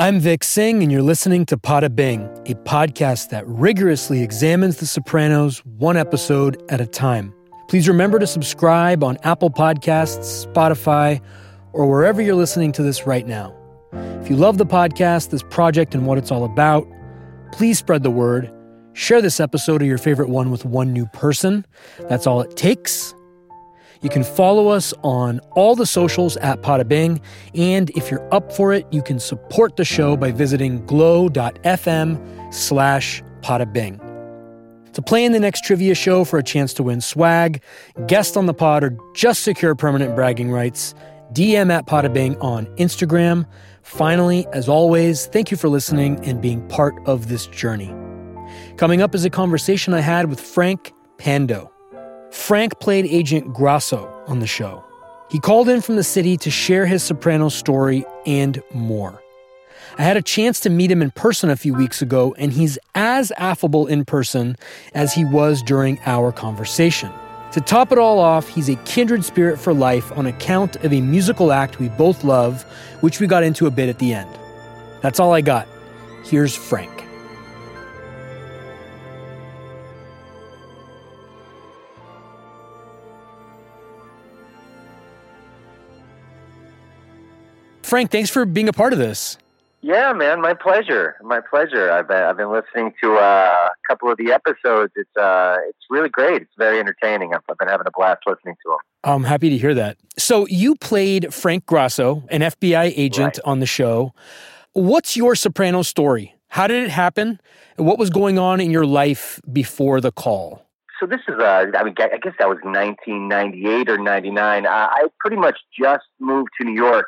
I'm Vik Singh, and you're listening to Poda Bing, a podcast that rigorously examines The Sopranos one episode at a time. Please remember to subscribe on Apple Podcasts, Spotify, or wherever you're listening to this right now. If you love the podcast, this project, and what it's all about, please spread the word. Share this episode or your favorite one with one new person. That's all it takes. You can follow us on all the socials at Podabing, and if you're up for it, you can support the show by visiting glow.fm slash Podabing. To play in the next trivia show for a chance to win swag, guest on the pod, or just secure permanent bragging rights, DM at Podabing on Instagram. Finally, as always, thank you for listening and being part of this journey. Coming up is a conversation I had with Frank Pando. Frank played Agent Grasso on the show. He called in from the city to share his soprano story and more. I had a chance to meet him in person a few weeks ago, and he's as affable in person as he was during our conversation. To top it all off, he's a kindred spirit for life on account of a musical act we both love, which we got into a bit at the end. That's all I got. Here's Frank. Frank, thanks for being a part of this. Yeah, man, my pleasure. My pleasure. I've been, I've been listening to uh, a couple of the episodes. It's uh, it's really great. It's very entertaining. I've, I've been having a blast listening to them. I'm happy to hear that. So you played Frank Grasso, an FBI agent Right. on the show. What's your Soprano story? How did it happen? And what was going on in your life before the call? So this is, uh, I mean, I guess that was 1998 or 99. Uh, I pretty much just moved to New York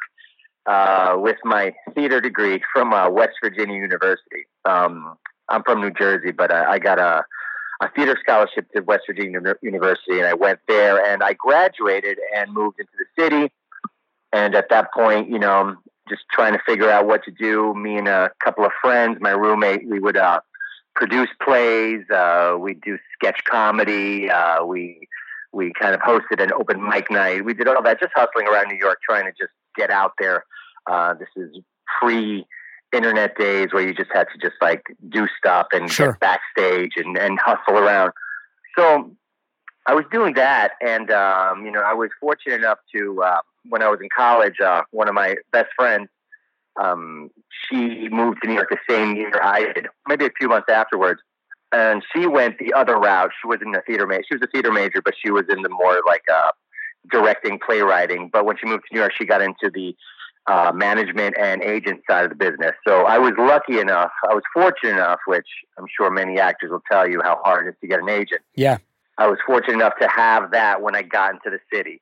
uh, with my theater degree from uh, West Virginia University. Um, I'm from New Jersey, but I, I got a, a theater scholarship to West Virginia Uni- University, and I went there and I graduated and moved into the city. And at that point, you know, just trying to figure out what to do. Me and a couple of friends, my roommate, we would uh, produce plays. Uh, we do sketch comedy. Uh, we we kind of hosted an open mic night. We did all that, just hustling around New York, trying to just get out there. Uh, this is pre internet days where you just had to just like do stuff and Sure. get backstage and, and hustle around. So I was doing that, and um, you know, I was fortunate enough to uh, when I was in college, uh, one of my best friends, um, she moved to New York the same year I did, maybe a few months afterwards, and she went the other route. She was in the theater major. She was a theater major, but she was in the more like uh, directing, playwriting. But when she moved to New York, she got into the uh, management and agent side of the business. So I was lucky enough, I was fortunate enough, which I'm sure many actors will tell you how hard it is to get an agent. Yeah. I was fortunate enough to have that when I got into the city.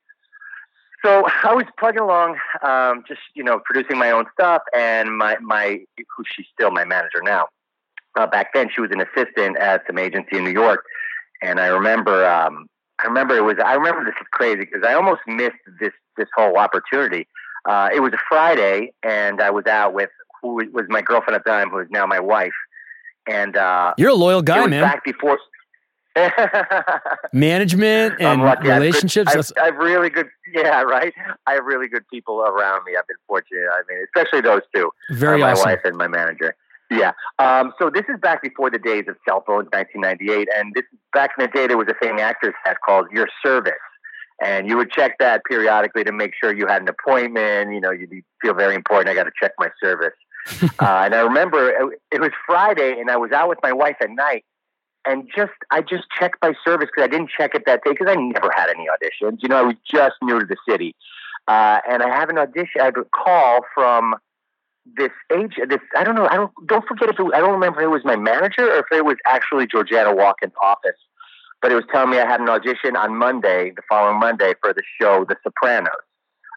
So I was plugging along, um, just you know, producing my own stuff, and my my who she's still my manager now. Uh, back then, she was an assistant at some agency in New York, and I remember, um, I remember it was, I remember this is crazy because I almost missed this this whole opportunity. Uh, it was a Friday, and I was out with who was my girlfriend at the time, who is now my wife, and uh, You're a loyal guy, man. back before. Management and lucky. I have relationships. I have, I have really good, yeah, right. I have really good people around me. I've been fortunate. I mean, especially those two, very uh, my awesome. wife and my manager. Yeah. Um, so this is back before the days of cell phones, 1998, and this back in the day there was a thing actors had called Your Service, and you would check that periodically to make sure you had an appointment. You know, you'd feel very important. I got to check my service. uh, and I remember it, it was Friday, and I was out with my wife at night, and just I just checked my service because I didn't check it that day because I never had any auditions. You know, I was just new to the city, uh, and I have an audition. I have a call from this age. This I don't know. I don't don't forget if it, I don't remember if it was my manager or if it was actually Georgianne Walken's office. But it was telling me I had an audition on Monday, the following Monday, for the show The Sopranos,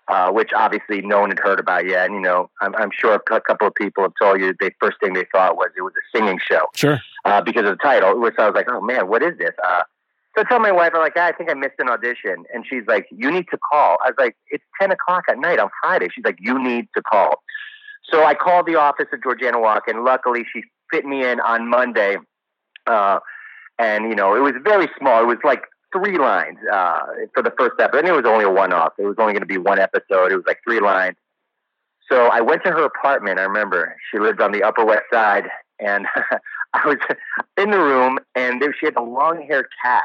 uh, which obviously no one had heard about yet. And you know, I'm, I'm sure a couple of people have told you the first thing they thought was it was a singing show Sure. uh, because of the title, which I was like, oh man, what is this? Uh, so I tell my wife, I'm like, "Ah, I think I missed an audition. And she's like, you need to call. I was like, it's 10 o'clock at night on Friday. She's like, you need to call. So I called the office of Georgianne Walk, and Luckily, she fit me in on Monday. Uh, and, you know, it was very small. It was like three lines uh, for the first episode. And it was only a one off. It was only going to be one episode. It was like three lines. So I went to her apartment. I remember she lived on the Upper West Side, and I was in the room, and there she had a long-haired cat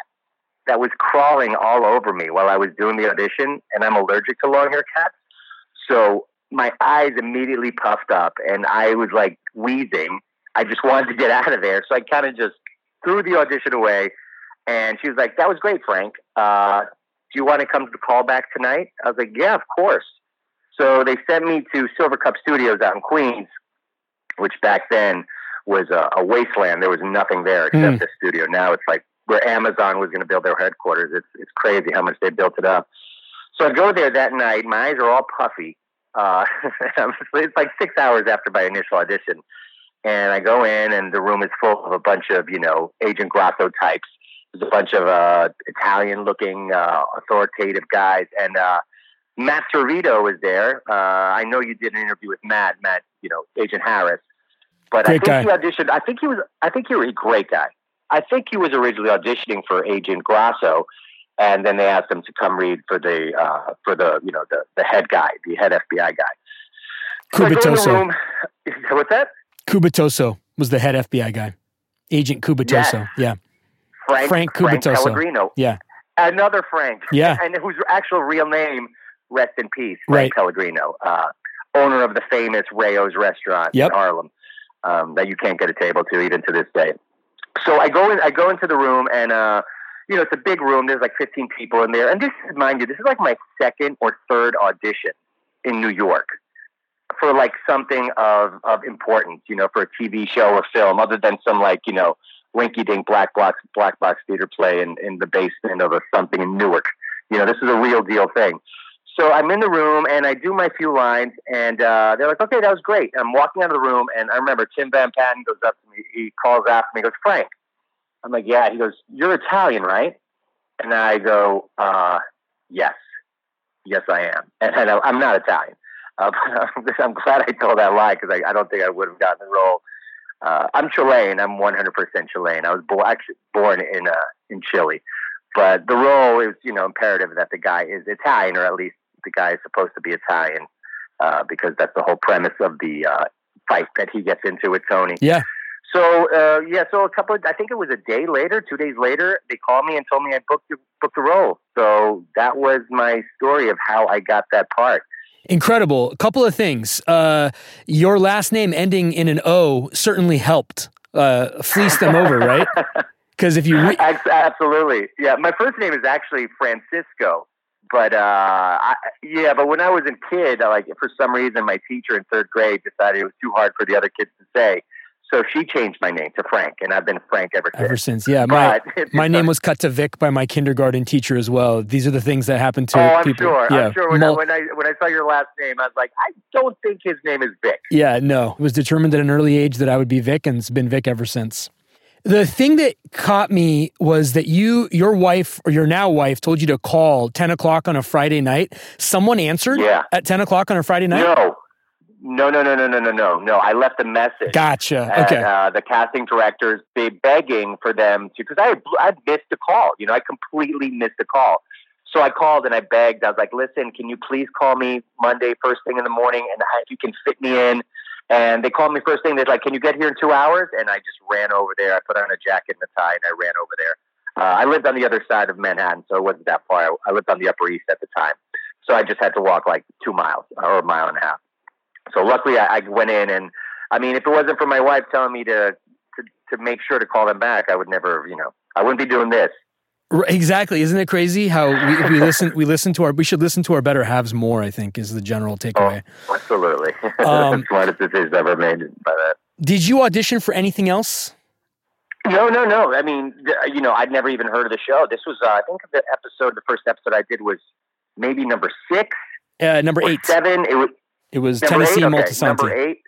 that was crawling all over me while I was doing the audition, and I'm allergic to long-haired cats. So my eyes immediately puffed up, and I was like wheezing. I just wanted to get out of there, so I kind of just threw the audition away. And she was like, "That was great, Frank. Uh, do you want to come to the callback tonight?" I was like, "Yeah, of course." So they sent me to Silvercup Studios out in Queens, which back then was a, a wasteland. There was nothing there except mm. the studio. Now it's like where Amazon was going to build their headquarters. It's it's crazy how much they built it up. So I go there that night. My eyes are all puffy. Uh, it's like six hours after my initial audition, and I go in, and the room is full of a bunch of you know Agent Grasso types. There's a bunch of uh, Italian-looking, uh, authoritative guys, and uh, Matt Servitto was there. Uh, I know you did an interview with Matt, Matt, you know, Agent Harris. But great I think guy. he auditioned. I think he was. I think he was a great guy. I think he was originally auditioning for Agent Grasso, and then they asked him to come read for the uh, for the you know the the head guy, the head FBI guy. Cubitoso. what's that? Cubitoso was the head FBI guy. Agent Cubitoso. Yes. Yeah. Frank, Frank Cubitoso. Frank Pellegrino. Yeah. Another Frank. Yeah. And whose actual real name rest in peace, Frank right. Pellegrino, uh, owner of the famous Rao's restaurant yep. in Harlem, um, that you can't get a table to even to this day. So I go in, I go into the room, and uh, you know it's a big room. There's like 15 people in there, and this is, mind you, this is like my second or third audition in New York for like something of of importance, you know, for a TV show or film, other than some like you know rinky dink black box black box theater play in in the basement of a something in Newark. You know, this is a real deal thing. So I'm in the room and I do my few lines, and uh, they're like, "Okay, that was great." And I'm walking out of the room, and I remember Tim Van Patten goes up to me. He calls after me, goes, "Frank." I'm like, "Yeah." He goes, "You're Italian, right?" And I go, uh, "Yes, yes, I am." And I know I'm not Italian. Uh, I'm glad I told that lie because I, I, don't think I would have gotten the role. Uh, I'm Chilean. I'm 100% Chilean. I was bo- actually born in uh, in Chile, but the role is you know imperative that the guy is Italian or at least the guy is supposed to be Italian uh, because that's the whole premise of the uh, fight that he gets into with Tony. Yeah. So uh, yeah, so a couple. Of, I think it was a day later, two days later, they called me and told me I booked booked the role. So that was my story of how I got that part. Incredible. A couple of things. Uh, your last name ending in an O certainly helped uh, fleece them over, right? Because if you re- absolutely, yeah. My first name is actually Francisco, but uh, I, yeah, but when I was a kid, like for some reason, my teacher in third grade decided it was too hard for the other kids to say. So she changed my name to Frank, and I've been Frank ever since. Ever since, yeah. My my name was cut to Vik by my kindergarten teacher as well. These are the things that happen to oh, I'm people. Sure. Yeah. I'm sure. When, Mul- I, when I when I saw your last name, I was like, I don't think his name is Vik. Yeah, no. It was determined at an early age that I would be Vik, and it's been Vik ever since. The thing that caught me was that you, your wife or your now wife, told you to call ten o'clock on a Friday night. Someone answered yeah. at ten o'clock on a Friday night. No, no, no, no, no, no, no, no, no. I left a message. Gotcha. At, okay. Uh, the casting directors, they begging for them to, because I I missed a call. You know, I completely missed a call. So I called and I begged. I was like, "Listen, can you please call me Monday first thing in the morning, and if you can fit me in." And they called me first thing. They're like, "Can you get here in two hours?" And I just ran over there. I put on a jacket and a tie, and I ran over there. Uh, I lived on the other side of Manhattan, so it wasn't that far. I, I lived on the Upper East at the time, so I just had to walk like two miles or a mile and a half. So luckily, I, I went in, and I mean, if it wasn't for my wife telling me to to, to make sure to call them back, I would never, you know, I wouldn't be doing this. Exactly, isn't it crazy how we, we listen? We listen to our. We should listen to our better halves more. I think is the general takeaway. Oh, absolutely, um, smartest decision ever made by that. Did you audition for anything else? No, no, no. I mean, you know, I'd never even heard of the show. This was, uh, I think, the episode. The first episode I did was maybe number six, uh, number eight, seven. It was. It was Tennessee eight? Moltisanti. number eight.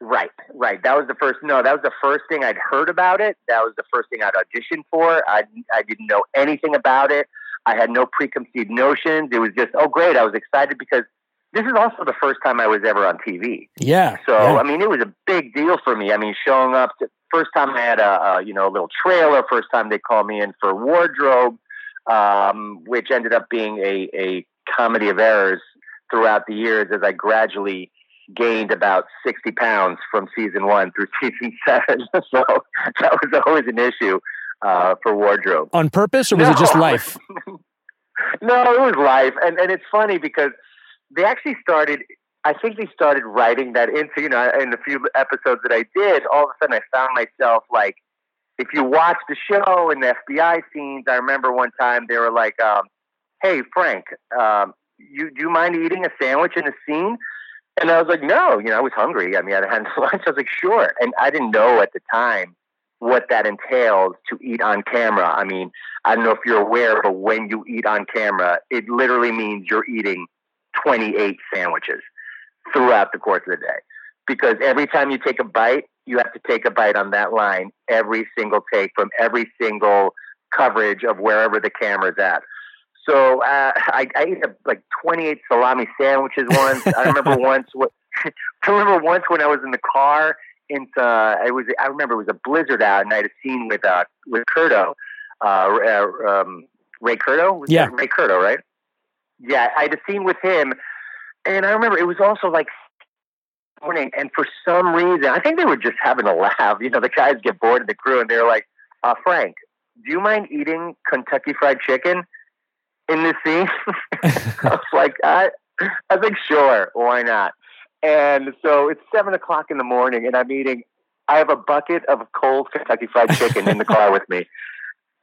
Right, right. That was the first. No, that was the first thing I'd heard about it. That was the first thing I'd auditioned for. I I didn't know anything about it. I had no preconceived notions. It was just, oh, great. I was excited because this is also the first time I was ever on TV. Yeah. So yeah. I mean, it was a big deal for me. I mean, showing up. To, first time I had a, a you know a little trailer. First time they called me in for wardrobe, um, which ended up being a a comedy of errors throughout the years as I gradually gained about 60 pounds from season one through season seven. so that was always an issue uh, for wardrobe. On purpose, or was no. it just life? no, it was life. And, and it's funny because they actually started, I think they started writing that into, you know, in the few episodes that I did, all of a sudden I found myself like, if you watch the show and the FBI scenes, I remember one time they were like, um, "Hey Frank, um, you do you mind eating a sandwich in a scene?" And I was like, "No, you know, I was hungry. I mean, I had lunch." I was like, "Sure," and I didn't know at the time what that entails to eat on camera. I mean, I don't know if you're aware, but when you eat on camera, it literally means you're eating 28 sandwiches throughout the course of the day. Because every time you take a bite, you have to take a bite on that line every single take from every single coverage of wherever the camera's at. So uh, I, I ate a, like 28 salami sandwiches once. I remember once. What, I remember once when I was in the car. Into I was I remember it was a blizzard out, and I had a scene with uh with Curto, uh, uh um, Ray Curto. yeah, Ray Curto, right? Yeah, I had a scene with him, and I remember it was also like morning, and for some reason, I think they were just having a laugh. You know, the guys get bored of the crew, and they're like, uh, "Frank, do you mind eating Kentucky Fried Chicken in this scene?" I was like, "I, I think sure, why not?" And so it's seven o'clock in the morning, and I'm eating. I have a bucket of cold Kentucky Fried Chicken in the car with me.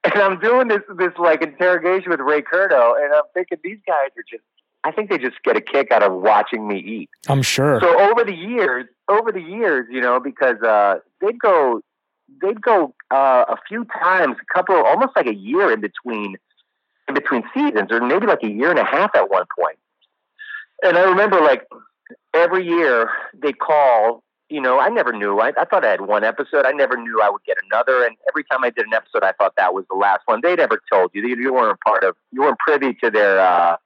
And I'm doing this this like interrogation with Ray Curto, and I'm thinking these guys are just I think they just get a kick out of watching me eat. I'm sure. So over the years, over the years, you know, because uh, they'd go, they'd go uh, a few times, a couple, almost like a year in between, between seasons, or maybe like a year and a half at one point. And I remember, like every year, they call. You know, I never knew. I, I thought I had one episode. I never knew I would get another. And every time I did an episode, I thought that was the last one. They never told you. You, you weren't part of. You weren't privy to their. Uh,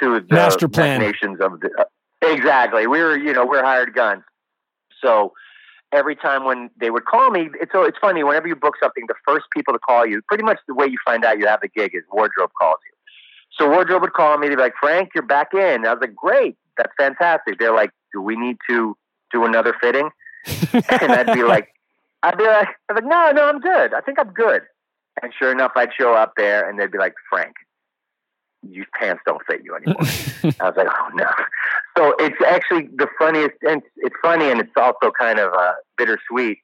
to the master plan nations of the uh, exactly. We were, you know, we're hired guns. So every time when they would call me, it's so it's funny. Whenever you book something, the first people to call you, pretty much the way you find out you have the gig is wardrobe calls you. So wardrobe would call me. They'd be like, "Frank, you're back in." I was like, "Great, that's fantastic." They're like, "Do we need to do another fitting?" and I'd be like, "I'd be like, I'd be like, no, no, I'm good. I think I'm good." And sure enough, I'd show up there, and they'd be like, "Frank, your pants don't fit you anymore. I was like, oh no. So it's actually the funniest, and it's funny, and it's also kind of uh, bittersweet.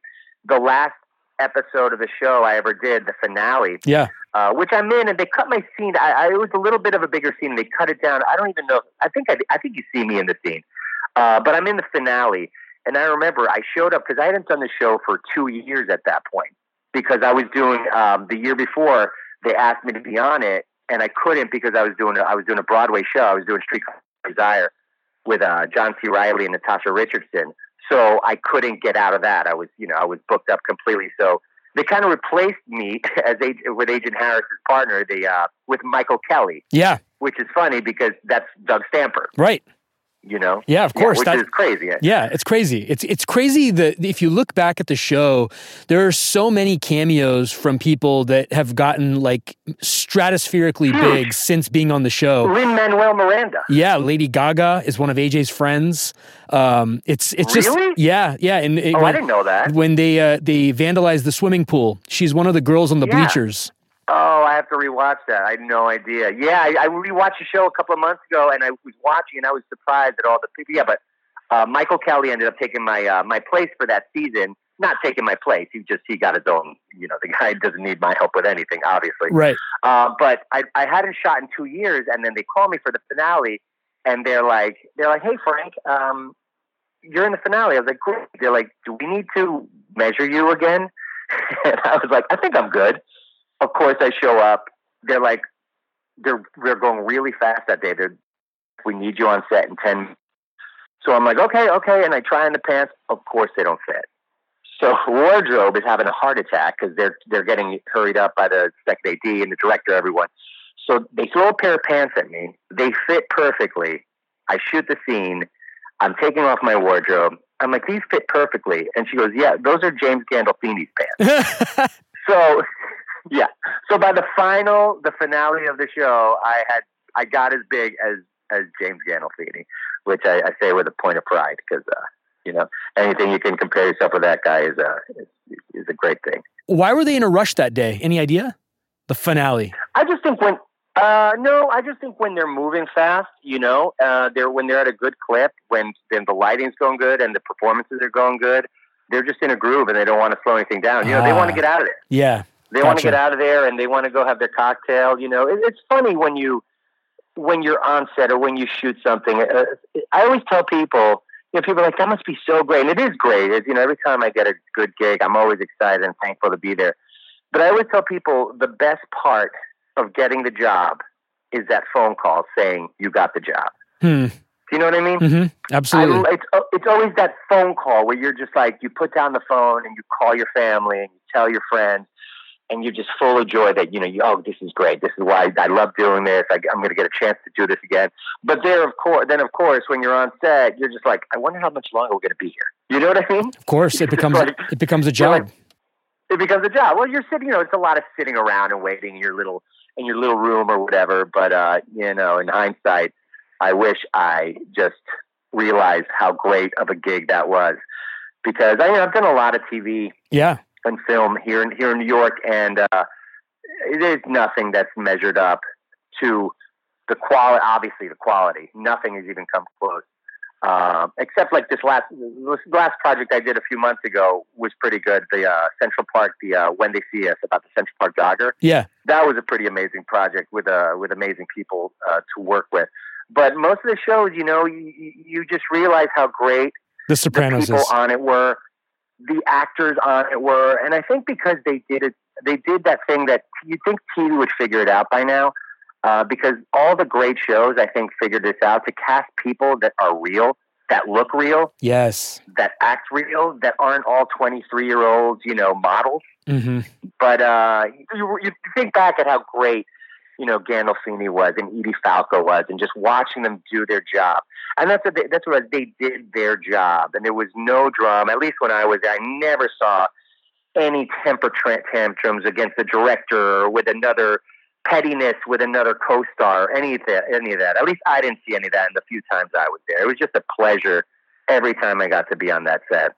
The last episode of the show I ever did, the finale, yeah, uh, which I'm in, and they cut my scene. I, I, it was a little bit of a bigger scene. They cut it down. I don't even know. I think I, I think you see me in the scene, uh, but I'm in the finale. And I remember I showed up because I hadn't done the show for two years at that point because I was doing um, the year before. They asked me to be on it, and I couldn't because I was doing a, I was doing a Broadway show. I was doing Street Desire with uh, John C. Reilly and Natasha Richardson. So I couldn't get out of that. I was, you know, I was booked up completely. So they kind of replaced me as with Agent Harris's partner, the uh, with Michael Kelly. Yeah, which is funny because that's Doug Stamper. Right you know? Yeah of course. yeah, which that, is crazy yeah it's crazy. It's it's crazy that if you look back at the show there are so many cameos from people that have gotten like stratospherically Huge. big since being on the show. Lin-Manuel Miranda. Yeah Lady Gaga is one of AJ's friends. Um, it's it's really? just yeah yeah and it, oh, when, I didn't know that. when they uh, they vandalized the swimming pool she's one of the girls on the yeah. bleachers Oh, I have to rewatch that. I had no idea. Yeah, I, I rewatched the show a couple of months ago, and I was watching, and I was surprised at all the people. Yeah, but uh, Michael Kelly ended up taking my uh, my place for that season. Not taking my place. He just he got his own. You know, the guy doesn't need my help with anything, obviously. Right. Uh, but I I hadn't shot in two years, and then they call me for the finale, and they're like they're like, Hey Frank, um, you're in the finale. I was like, Great. They're like, Do we need to measure you again? and I was like, I think I'm good of course, I show up. They're like, they're they're going really fast that day. They're, we need you on set in ten. So I'm like, okay, okay, and I try on the pants. Of course, they don't fit. So wardrobe is having a heart attack because they're they're getting hurried up by the second AD and the director, everyone. So they throw a pair of pants at me. They fit perfectly. I shoot the scene. I'm taking off my wardrobe. I'm like, these fit perfectly. And she goes, yeah, those are James Gandolfini's pants. so yeah. So by the final, the finale of the show, I had I got as big as as James Gandolfini, which I, I say with a point of pride because uh, you know anything you can compare yourself with that guy is a is, is a great thing. Why were they in a rush that day? Any idea? The finale. I just think when uh, no, I just think when they're moving fast, you know, uh, they're when they're at a good clip, when then the lighting's going good and the performances are going good, they're just in a groove and they don't want to slow anything down. You know, they want to Ah. get out of there. Yeah. They want to get out of there and they want to go have their cocktail. You know, it, it's funny when you when you're on set or when you shoot something. Uh, I always tell people, you know, people are like that must be so great, and it is great. It's, you know, every time I get a good gig, I'm always excited and thankful to be there. But I always tell people the best part of getting the job is that phone call saying you got the job. Hmm. Do you know what I mean? hmm Absolutely. I, it's uh, it's always that phone call where you're just like you put down the phone and you call your family and you tell your friends and you're just full of joy that you know you oh this is great this is why I love doing this I, I'm going to get a chance to do this again. But there of course then of course when you're on set you're just like I wonder how much longer we're going to be here. You know what I mean? of course, it becomes like- it becomes a job. like- it becomes a job. Well, you're sitting, you know, it's a lot of sitting around and waiting in your little in your little room or whatever. But uh, you know, in hindsight, I wish I just realized how great of a gig that was because I, I've done a lot of TV yeah. And film here in here in New York, and uh, there's nothing that's measured up to the quality. Obviously, the quality. Nothing has even come close. Um, except like this last this last project I did a few months ago was pretty good. The uh, Central Park, the uh, When They See Us about the Central Park jogger. Yeah. That was a pretty amazing project with uh, with amazing people uh, to work with. But most of the shows, you know, you, you just realize how great The the Sopranos people is. on it were, the actors on it were, and I think because they did it, they did that thing that you think TV would figure it out by now. Uh, because all the great shows, I think, figured this out to cast people that are real, that look real, Yes. that act real, that aren't all twenty-three year olds, you know, models. hmm But uh, you, you think back at how great, you know, Gandolfini was and Edie Falco was, and just watching them do their job. And that's what they, that's what they did their job, and there was no drama. At least when I was there, I never saw any temper tantrums against the director or with another pettiness with another co-star, any of that. Any of that. At least I didn't see any of that in the few times I was there. It was just a pleasure every time I got to be on that set.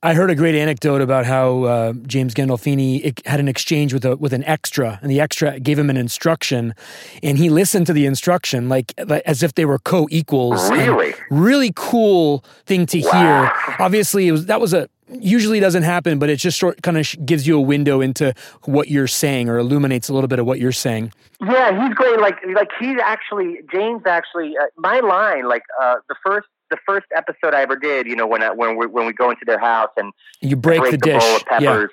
I heard a great anecdote about how uh, James Gandolfini had an exchange with a with an extra, and the extra gave him an instruction, and he listened to the instruction like, like as if they were co-equals. Really? really cool thing to Wow. hear. Obviously, it was that was a usually doesn't happen, but it just sort kind of sh- gives you a window into what you're saying or illuminates a little bit of what you're saying. Yeah, he's great. Like, like he's actually James. Actually, uh, my line, like uh, the first, the first episode I ever did. You know, when I, when we when we go into their house and You break, break the dish. bowl of yeah. peppers,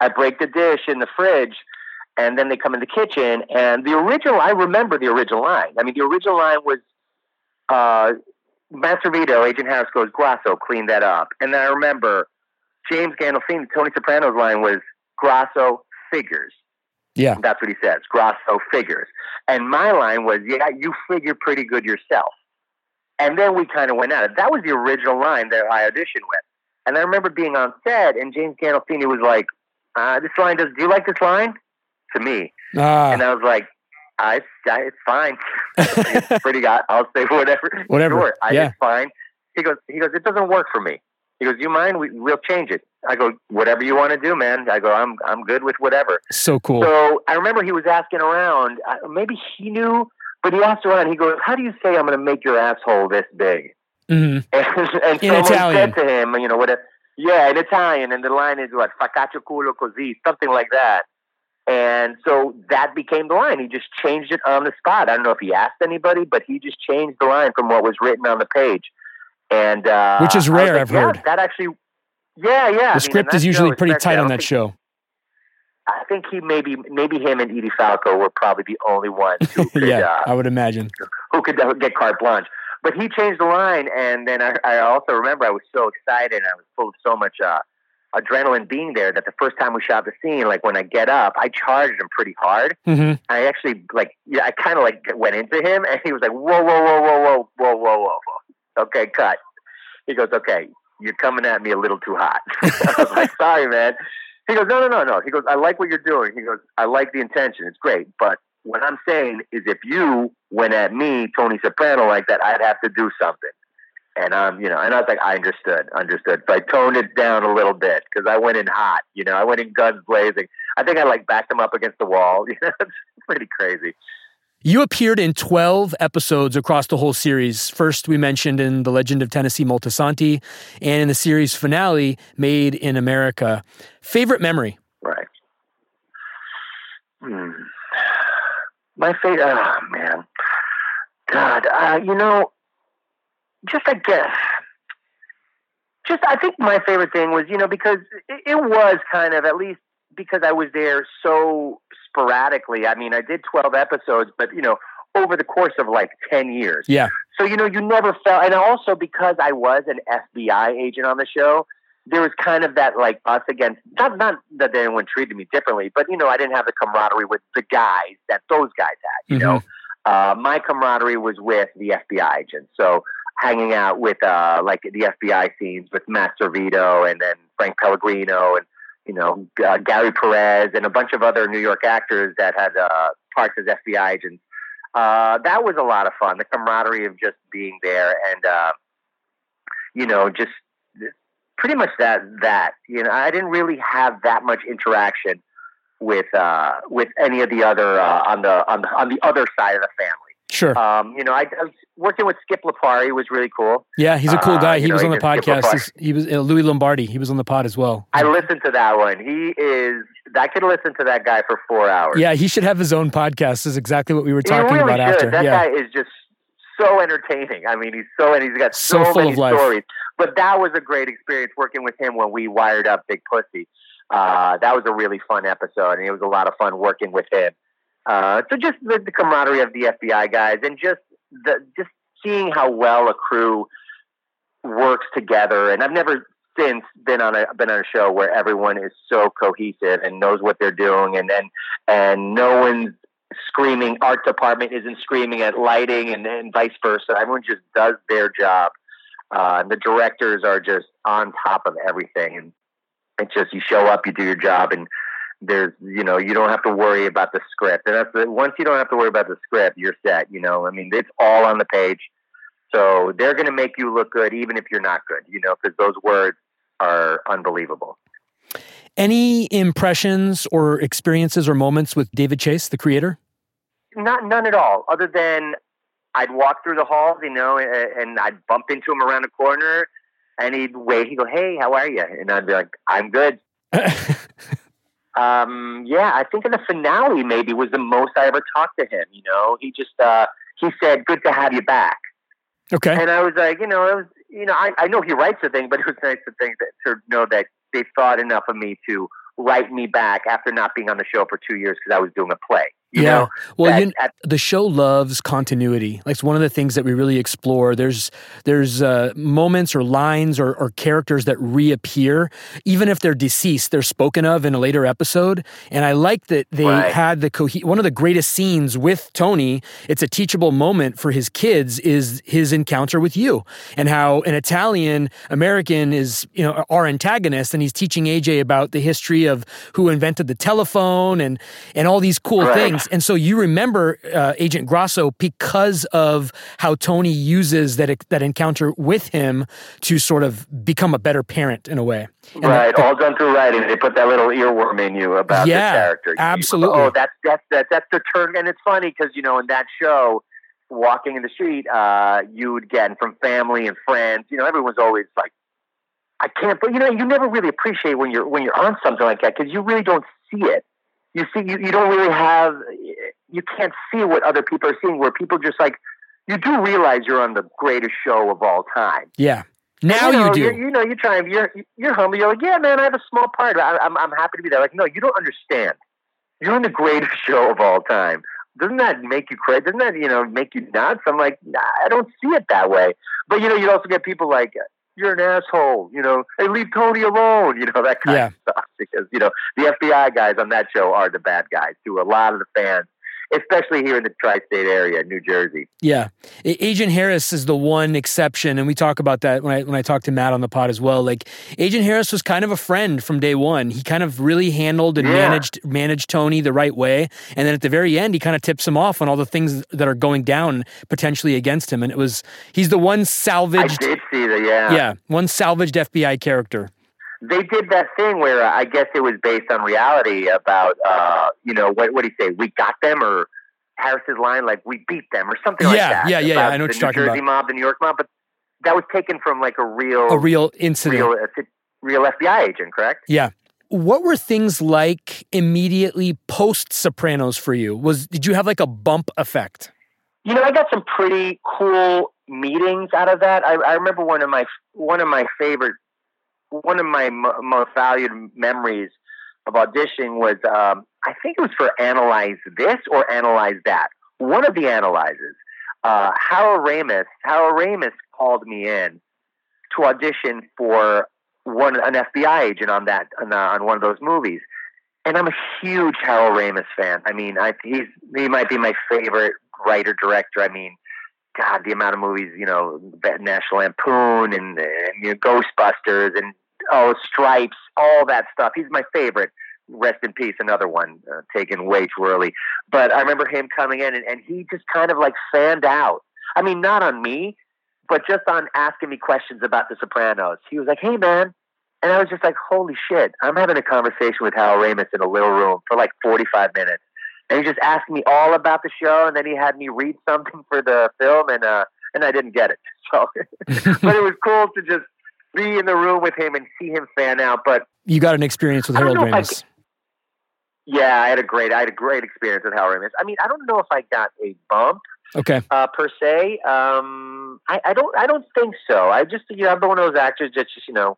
I break the dish in the fridge, and then they come in the kitchen. And the original, I remember the original line. I mean, the original line was, uh, Matt Servitto, Agent Harris goes, Grasso, clean that up. And then I remember James Gandolfini, Tony Soprano's line was, Grasso figures. Yeah. That's what he says. Grasso figures. And my line was, yeah, you figure pretty good yourself. And then we kind of went at it. That was the original line that I auditioned with. And I remember being on set, and James Gandolfini was like, uh, "This line does. Do you like this line?" To me, Ah, and I was like, "I, I it's fine. it's pretty good. I'll say whatever. Whatever. Sure, I, Yeah. it's fine." He goes, "He goes. It doesn't work for me." He goes, "You mind? We, we'll change it." I go, "Whatever you want to do, man." I go, "I'm I'm good with whatever." so cool. So I remember he was asking around. uh, Maybe he knew, but he asked around. He goes, "How do you say I'm going to make your asshole this big?" hmm And, and In Italian. said to him, you know, what? Yeah, in Italian, and the line is what "facaccio culo così," something like that. And so that became the line. He just changed it on the spot. I don't know if he asked anybody, but he just changed the line from what was written on the page. And uh, Which is rare, like, I've yeah, heard. That actually, yeah, yeah. the script is usually pretty tight on that show. I think he maybe maybe him and Edie Falco were probably the only ones who could yeah, uh, I would imagine. who could get carte blanche. But he changed the line, and then I, I also remember I was so excited. and I was full of so much uh, adrenaline being there that the first time we shot the scene, like when I get up, I charged him pretty hard. hmm I actually like, yeah, I kind of like went into him, and he was like, "Whoa, whoa, whoa, whoa, whoa, whoa, whoa, whoa, whoa." Okay, cut. He goes, "Okay, you're coming at me a little too hot." I was like, "Sorry, man." He goes, "No, no, no, no." He goes, "I like what you're doing." He goes, "I like the intention. It's great, but what I'm saying is, if you went at me, Tony Soprano, like that, I'd have to do something." And um, you know, and I was like, I understood, understood. So I toned it down a little bit because I went in hot. You know, I went in guns blazing. I think I like backed him up against the wall. You know, it's pretty crazy. You appeared in 12 episodes across the whole series. First, we mentioned in The Legend of Tennessee Moltisanti, and in the series finale, Made in America. Favorite memory? Right. Hmm. My favorite, oh man. God, uh, you know, just I guess, just I think my favorite thing was, you know, because it, it was kind of, at least because I was there so sporadically. I mean, I did 12 episodes, but, you know, over the course of like 10 years. Yeah. So, you know, you never felt, and also because I was an FBI agent on the show, there was kind of that like us against, not, not that anyone treated me differently, but, you know, I didn't have the camaraderie with the guys that those guys had, you mm-hmm. know. Uh, my camaraderie was with the FBI agents. So hanging out with uh, like the FBI scenes with Matt Servitto and then Frank Pellegrino and you know, uh, Gary Perez and a bunch of other New York actors that had uh, parts as FBI agents. Uh, that was a lot of fun. The camaraderie of just being there and, uh, you know, just pretty much that, that, you know, I didn't really have that much interaction with, uh, with any of the other, uh, on the, on the, on the other side of the family. Sure. Um, you know, I, I, was working with Skip Lipari was really cool. Yeah, he's a cool uh, guy. Uh, he was know, on the podcast. He was uh, Louis Lombardi. He was on the pod as well. I listened to that one. He is. I could listen to that guy for four hours. Yeah, he should have his own podcast. Is exactly what we were talking really about should. after. That yeah. guy is just so entertaining. I mean, he's so and he's got so, so many stories. But that was a great experience working with him when we wired up Big Pussy. Uh, that was a really fun episode, and it was a lot of fun working with him. Uh, so just the, the camaraderie of the FBI guys, and just the just seeing how well a crew works together. And I've never since been on a been on a show where everyone is so cohesive and knows what they're doing, and then and no one's screaming. Art department isn't screaming at lighting, and, and vice versa. Everyone just does their job. Uh, and the directors are just on top of everything, and it's just you show up, you do your job, and there's you know you don't have to worry about the script. And that's the, once you don't have to worry about the script you're set you know? I mean it's all on the page. So they're going to make you look good even if you're not good you know because those words are unbelievable. Any impressions or experiences or moments with david chase the creator? Not none at all other than i'd walk through the halls you know and i'd bump into him around the corner and he'd wait he'd go hey how are you and i'd be like i'm good um, yeah, I think in the finale maybe was the most I ever talked to him. You know, he just uh, he said, "Good to have you back." Okay, and I was like, you know, it was, you know, I, I know he writes the thing, but it was nice to think that to know that they thought enough of me to write me back after not being on the show for two years because I was doing a play. You yeah. Know, well, you, at, the show loves continuity. Like it's one of the things that we really explore. There's there's uh, moments or lines or, or, characters that reappear, even if they're deceased. They're spoken of in a later episode, and I like that they right. had the co- one of the greatest scenes with Tony. It's a teachable moment for his kids. Is his encounter with you and how an Italian American is you know our antagonist, and he's teaching AJ about the history of who invented the telephone and and all these cool right. things. And so you remember uh, Agent Grasso because of how Tony uses that that encounter with him to sort of become a better parent in a way. And right, that, all done through writing. They put that little earworm in you about yeah, the character. Absolutely. You, oh, that's that's that, that's the turn, and it's funny because you know in that show, walking in the street, uh, you would get from family and friends. You know, everyone's always like, I can't, but you know, you never really appreciate when you're when you're on something like that because you really don't see it you see, you, you don't really have, you can't see what other people are seeing. Where people just like, you do realize you're on the greatest show of all time. Yeah. Now you, know, you do. You know, you're trying. You're you're humble. You're like, yeah, man, I have a small part. I, I'm I'm happy to be there. Like, no, you don't understand. You're on the greatest show of all time. Doesn't that make you crazy? Doesn't that you know make you nuts? I'm like, nah, I don't see it that way. But you know, you also get people like, you're an asshole, you know, hey, leave Tony alone, you know, that kind yeah. of stuff. Because, you know, the FBI guys on that show are the bad guys to a lot of the fans. Especially here in the tri-state area, New Jersey. Yeah, Agent Harris is the one exception, and we talk about that when I when I talk to Matt on the pod as well. Like Agent Harris was kind of a friend from day one. He kind of really handled and yeah. managed managed Tony the right way, and then at the very end, he kind of tips him off on all the things that are going down potentially against him. And it was he's the one salvaged. I did see that. Yeah, yeah, one salvaged FBI character they did that thing where uh, I guess it was based on reality about, uh, you know, what what do you say? We got them, or Harris's line like "We beat them" or something yeah, like that. Yeah, yeah, yeah. I know what you're talking Jersey about. The Jersey mob, the New York mob, but that was taken from like a real, a real incident, real, uh, real FBI agent, correct? Yeah. What were things like immediately post Sopranos for you? Was did you have like a bump effect? You know, I got some pretty cool meetings out of that. I, I remember one of my one of my favorite one of my m- most valued memories of auditioning was um, I think it was for Analyze This or Analyze That. One of the analyzes. Uh, Harold Ramis. Harold Ramis called me in to audition for one an FBI agent on that on, uh, on one of those movies. And I'm a huge Harold Ramis fan. I mean, I, he's he might be my favorite writer director. I mean, God, the amount of movies, you know, National Lampoon and, and you know, Ghostbusters and oh, Stripes, all that stuff. He's my favorite. Rest in peace, another one uh, taken way too early. But I remember him coming in and, and he just kind of like fanned out. I mean, not on me, but just on asking me questions about The Sopranos. He was like, "Hey, man," and I was just like, "Holy shit!" I'm having a conversation with Hal Ramis in a little room for like 45 minutes and he just asked me all about the show, and then he had me read something for the film, and uh, and I didn't get it. So, but it was cool to just be in the room with him and see him fan out. But you got an experience with Harold Ramis. yeah, I had a great, I had a great experience with Harold Ramis. I mean, I don't know if I got a bump, okay, uh, per se. Um, I, I don't, I don't think so. I just, you know, I'm one of those actors that just, you know,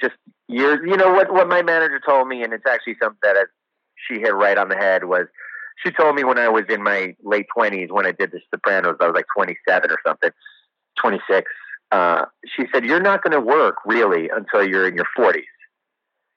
just years. You know what? What my manager told me, and it's actually something that she hit right on the head was she told me when I was in my late twenties when I did The Sopranos, I was like twenty seven or something, twenty six. Uh, she said, "You're not going to work really until you're in your 40s."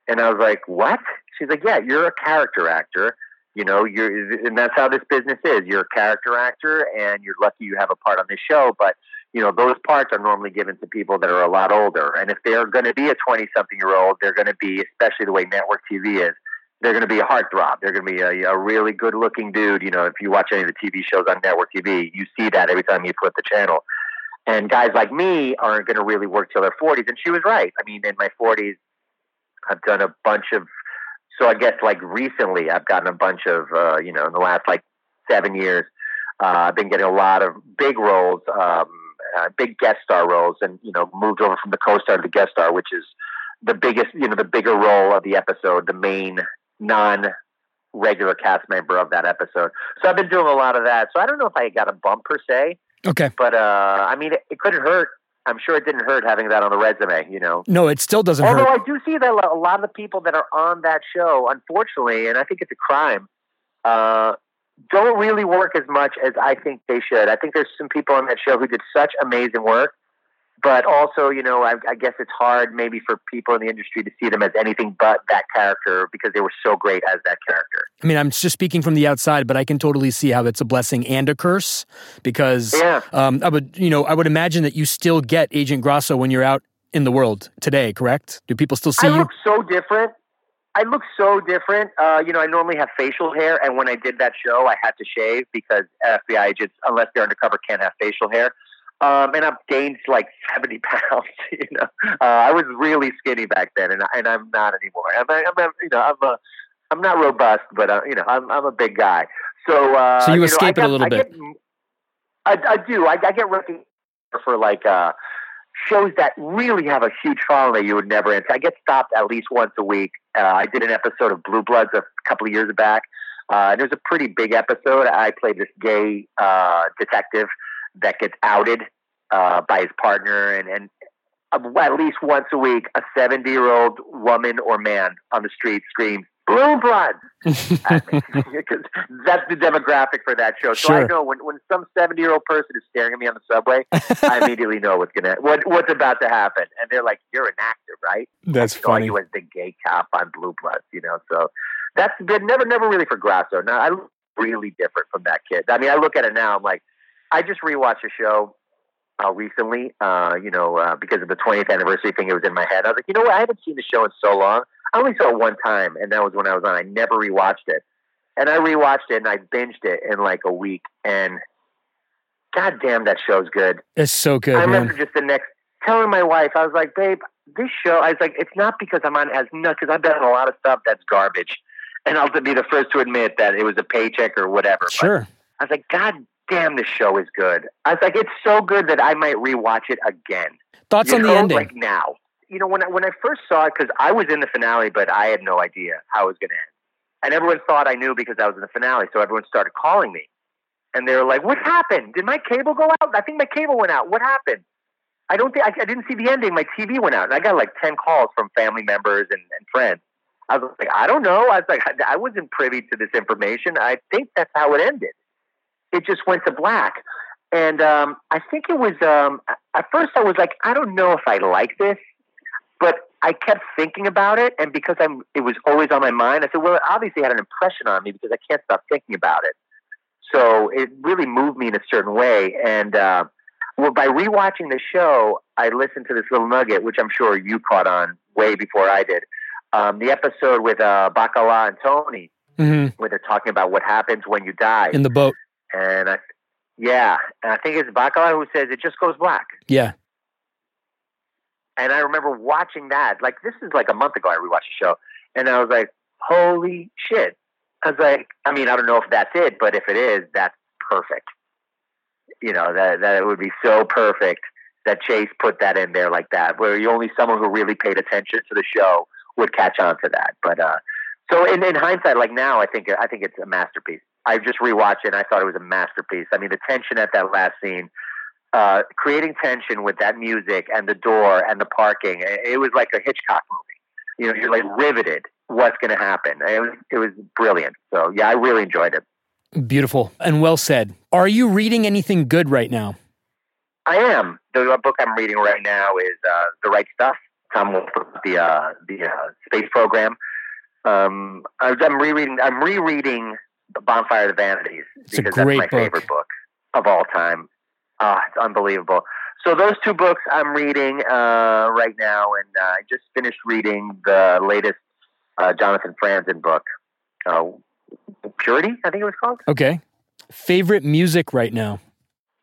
And I was like, "What?" She's like, "Yeah, you're a character actor. You know, you're, and that's how this business is. You're a character actor, and you're lucky you have a part on this show. But you know, those parts are normally given to people that are a lot older. And if they're going to be a 20 something year old, they're going to be, especially the way network TV is, they're going to be a heartthrob. They're going to be a, a really good looking dude. You know, if you watch any of the TV shows on network TV, you see that every time you flip the channel. And guys like me aren't going to really work till their 40s. And she was right. I mean, in my 40s, I've done a bunch of, so I guess like recently, I've gotten a bunch of, uh, you know, in the last like seven years, uh, I've been getting a lot of big roles, um, uh, big guest star roles, and, you know, moved over from the co star to the guest star, which is the biggest, you know, the bigger role of the episode, the main non regular cast member of that episode. So I've been doing a lot of that. So I don't know if I got a bump per se. Okay. But uh, I mean, it, it couldn't hurt. I'm sure it didn't hurt having that on the resume, you know. No, it still doesn't Although hurt. I do see that a lot of the people that are on that show, unfortunately, and I think it's a crime, uh, don't really work as much as I think they should. I think there's some people on that show who did such amazing work but also, you know, I, I, guess it's hard maybe for people in the industry to see them as anything but that character because they were so great as that character. I mean, I'm just speaking from the outside, but I can totally see how it's a blessing and a curse because yeah. um, I would, you know, I would imagine that you still get Agent Grasso when you're out in the world today, correct? Do people still see I you? look so different. I look so different. Uh, you know, I normally have facial hair, and when I did that show, I had to shave because FBI agents, unless they're undercover, can't have facial hair. Um, and I've gained like 70 pounds, you know. Uh, I was really skinny back then and, and I'm not anymore. I'm, I'm, I'm you know, I'm a, I'm not robust, but uh, you know, I'm, I'm a big guy. So, uh, so you, you escape know, it a little I bit. Get, I, I do. I, I get recognized for like, uh, shows that really have a huge following that you would never answer. I get stopped at least once a week. Uh, I did an episode of Blue Bloods a couple of years back. Uh, and it was a pretty big episode. I played this gay uh, detective that gets outed uh, by his partner, and and at least once a week, a seventy year old woman or man on the street screams "Blue Blood," because that's the demographic for that show. So Sure. I know when, when some seventy year old person is staring at me on the subway, I immediately know what's gonna what what's about to happen, and they're like, "You're an actor, right?" That's I funny. you as the gay cop on Blue Bloods, you know. So that's been never never really for Grasso. Now I look really different from that kid. I mean, I look at it now. I'm like, I just rewatched a show uh, recently, uh, you know, uh, because of the 20th anniversary thing. It was in my head. I was like, you know what? I haven't seen the show in so long. I only saw it one time, and that was when I was on. I never rewatched it, and I rewatched it and I binged it in like a week. And god damn, that show's good. It's so good. I man. remember just the next telling my wife, I was like, babe, this show. I was like, it's not because I'm on as no, because I've done a lot of stuff that's garbage, and I'll be the first to admit that it was a paycheck or whatever. But Sure. I was like, God damn, this show is good. I was like, it's so good that I might rewatch it again. Thoughts You on the know, ending? Like now. You know, when I, when I first saw it, because I was in the finale, but I had no idea how it was going to end. And everyone thought I knew because I was in the finale. So everyone started calling me. And they were like, what happened? Did my cable go out? I think my cable went out. What happened? I don't think, I, I didn't see the ending. My TV went out. And I got like 10 calls from family members and, and friends. I was like, I don't know. I was like, I, I wasn't privy to this information. I think that's how it ended. It just went to black. And um, I think it was, um, at first I was like, I don't know if I like this, but I kept thinking about it. And because I'm, it was always on my mind, I said, well, it obviously had an impression on me because I can't stop thinking about it. So it really moved me in a certain way. And uh, well, by rewatching the show, I listened to this little nugget, which I'm sure you caught on way before I did. Um, the episode with uh, Bacala and Tony, hmm where they're talking about what happens when you die. In the boat. And I, yeah, and I think it's Bacala who says it just goes black. Yeah. And I remember watching that. Like this is like a month ago. I rewatched the show, and I was like, "Holy shit!" I was like, I mean, I don't know if that's it, but if it is, that's perfect. You know that that it would be so perfect that Chase put that in there like that, where you only someone who really paid attention to the show would catch on to that. But uh, so in, in hindsight, like now, I think I think it's a masterpiece. I just rewatched it and I thought it was a masterpiece. I mean, the tension at that last scene, uh, creating tension with that music and the door and the parking, it, was like a Hitchcock movie. You know, you're like riveted. What's going to happen? It was it was brilliant. So yeah, I really enjoyed it. Beautiful and well said. Are you reading anything good right now? I am. The book I'm reading right now is uh, The Right Stuff. Tom Wolfe, the uh, the uh, space program. Um, I'm rereading. I'm rereading The Bonfire of the Vanities It's a because great that's my book. favorite book of all time. Ah, it's unbelievable. So those two books I'm reading uh, right now, and uh, I just finished reading the latest uh, Jonathan Franzen book, uh, Purity. I think it was called. Okay. Favorite music right now?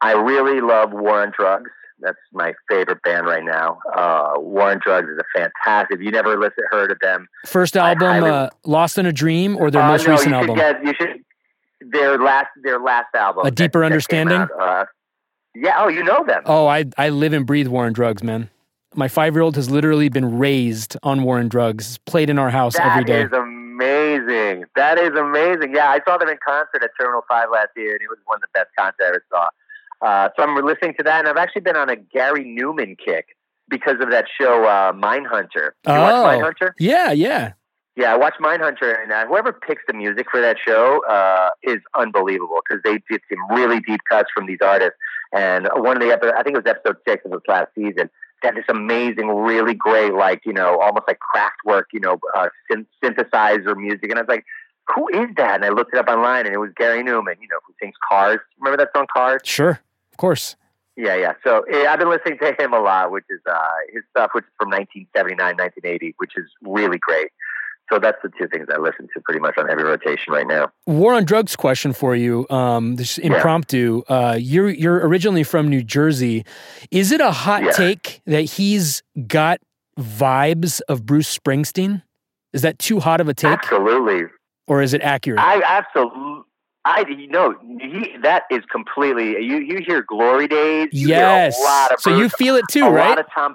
I really love War on Drugs. That's my favorite band right now. Uh, War on Drugs is a fantastic. If you never heard of them, First album, highly- uh, Lost in a Dream, or their Uh, most no, recent you album? Get, you should their last their last album. A Deeper that- that Understanding? out, uh, yeah. Oh, you know them. Oh, I I live and breathe War on Drugs, man. My five year old has literally been raised on War on Drugs. It's played in our house every That day. is amazing. That is amazing. Yeah, I saw them in concert at Terminal Five last year, and it was one of the best concerts I ever saw. Uh, so I'm listening to that, and I've actually been on a Gary Numan kick because of that show, uh, Mindhunter. You Oh. watch Mindhunter? yeah, yeah. Yeah, I watched Mindhunter, and uh, whoever picks the music for that show uh, is unbelievable because they did some really deep cuts from these artists. And one of the episodes, I think it was episode six of this last season, they had this amazing, really great, like you know, almost like Kraftwerk, you know, uh, syn- synthesizer music. And I was like, "Who is that?" And I looked it up online, and it was Gary Numan, you know, who sings Cars. Remember that song, Cars? Sure. Of course. Yeah, yeah. So yeah, I've been listening to him a lot, which is uh, his stuff, which is from 1979, 1980, which is really great. So that's the two things I listen to pretty much on heavy rotation right now. War on Drugs question for you. Um, this is impromptu. Uh, you're you're originally from New Jersey. Is it a hot Yeah. take that he's got vibes of Bruce Springsteen? Is that too hot of a take, Absolutely, or is it accurate? I absolutely. I you know he, that is completely you. You hear Glory Days. You yes. Hear a lot of so Bruce, you feel it too, a right? lot of Tom.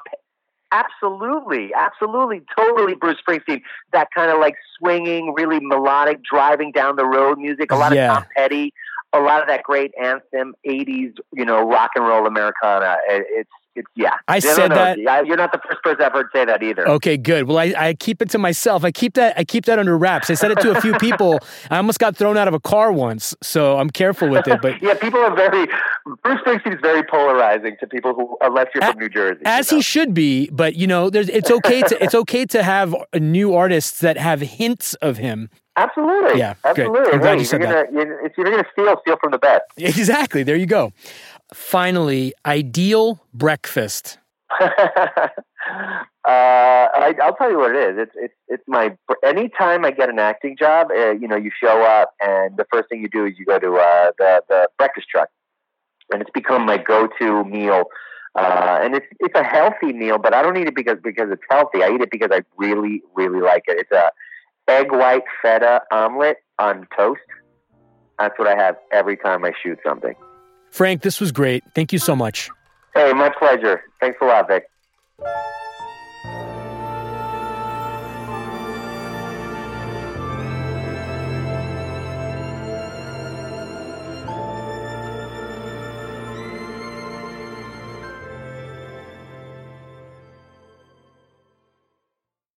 Absolutely, absolutely, totally. Bruce Springsteen, that kind of like swinging, really melodic, driving down the road music. A lot Yeah. of Tom Petty, a lot of that great anthem '80s, you know, rock and roll Americana. It- It's it's yeah. I No, no, said no, that- yeah, You're not the first person I've heard say that either. Okay, good. Well, I, I keep it to myself. I keep that I keep that under wraps. I said it to a few people. I almost got thrown out of a car once, so I'm careful with it. But yeah, people are very. Bruce Springsteen is very polarizing to people who, unless you're from New Jersey. as you he should be, but you know, there's it's okay to it's okay to have new artists that have hints of him. Absolutely. Yeah, absolutely. good. I'm glad Hey, you said you're that. Gonna, you if you're going to steal, steal from the best. Exactly. There you go. Finally, ideal breakfast. uh, I, I'll tell you what it is. It's it's it's my. Anytime I get an acting job, uh, you know, you show up and the first thing you do is you go to uh, the the breakfast truck, and it's become my go-to meal. Uh, and it's it's a healthy meal, but I don't eat it because because it's healthy. I eat it because I really really like it. It's a egg white feta omelet on toast. That's what I have every time I shoot something. Frank, this was great. Thank you so much. Hey, my pleasure. Thanks a lot, Vik.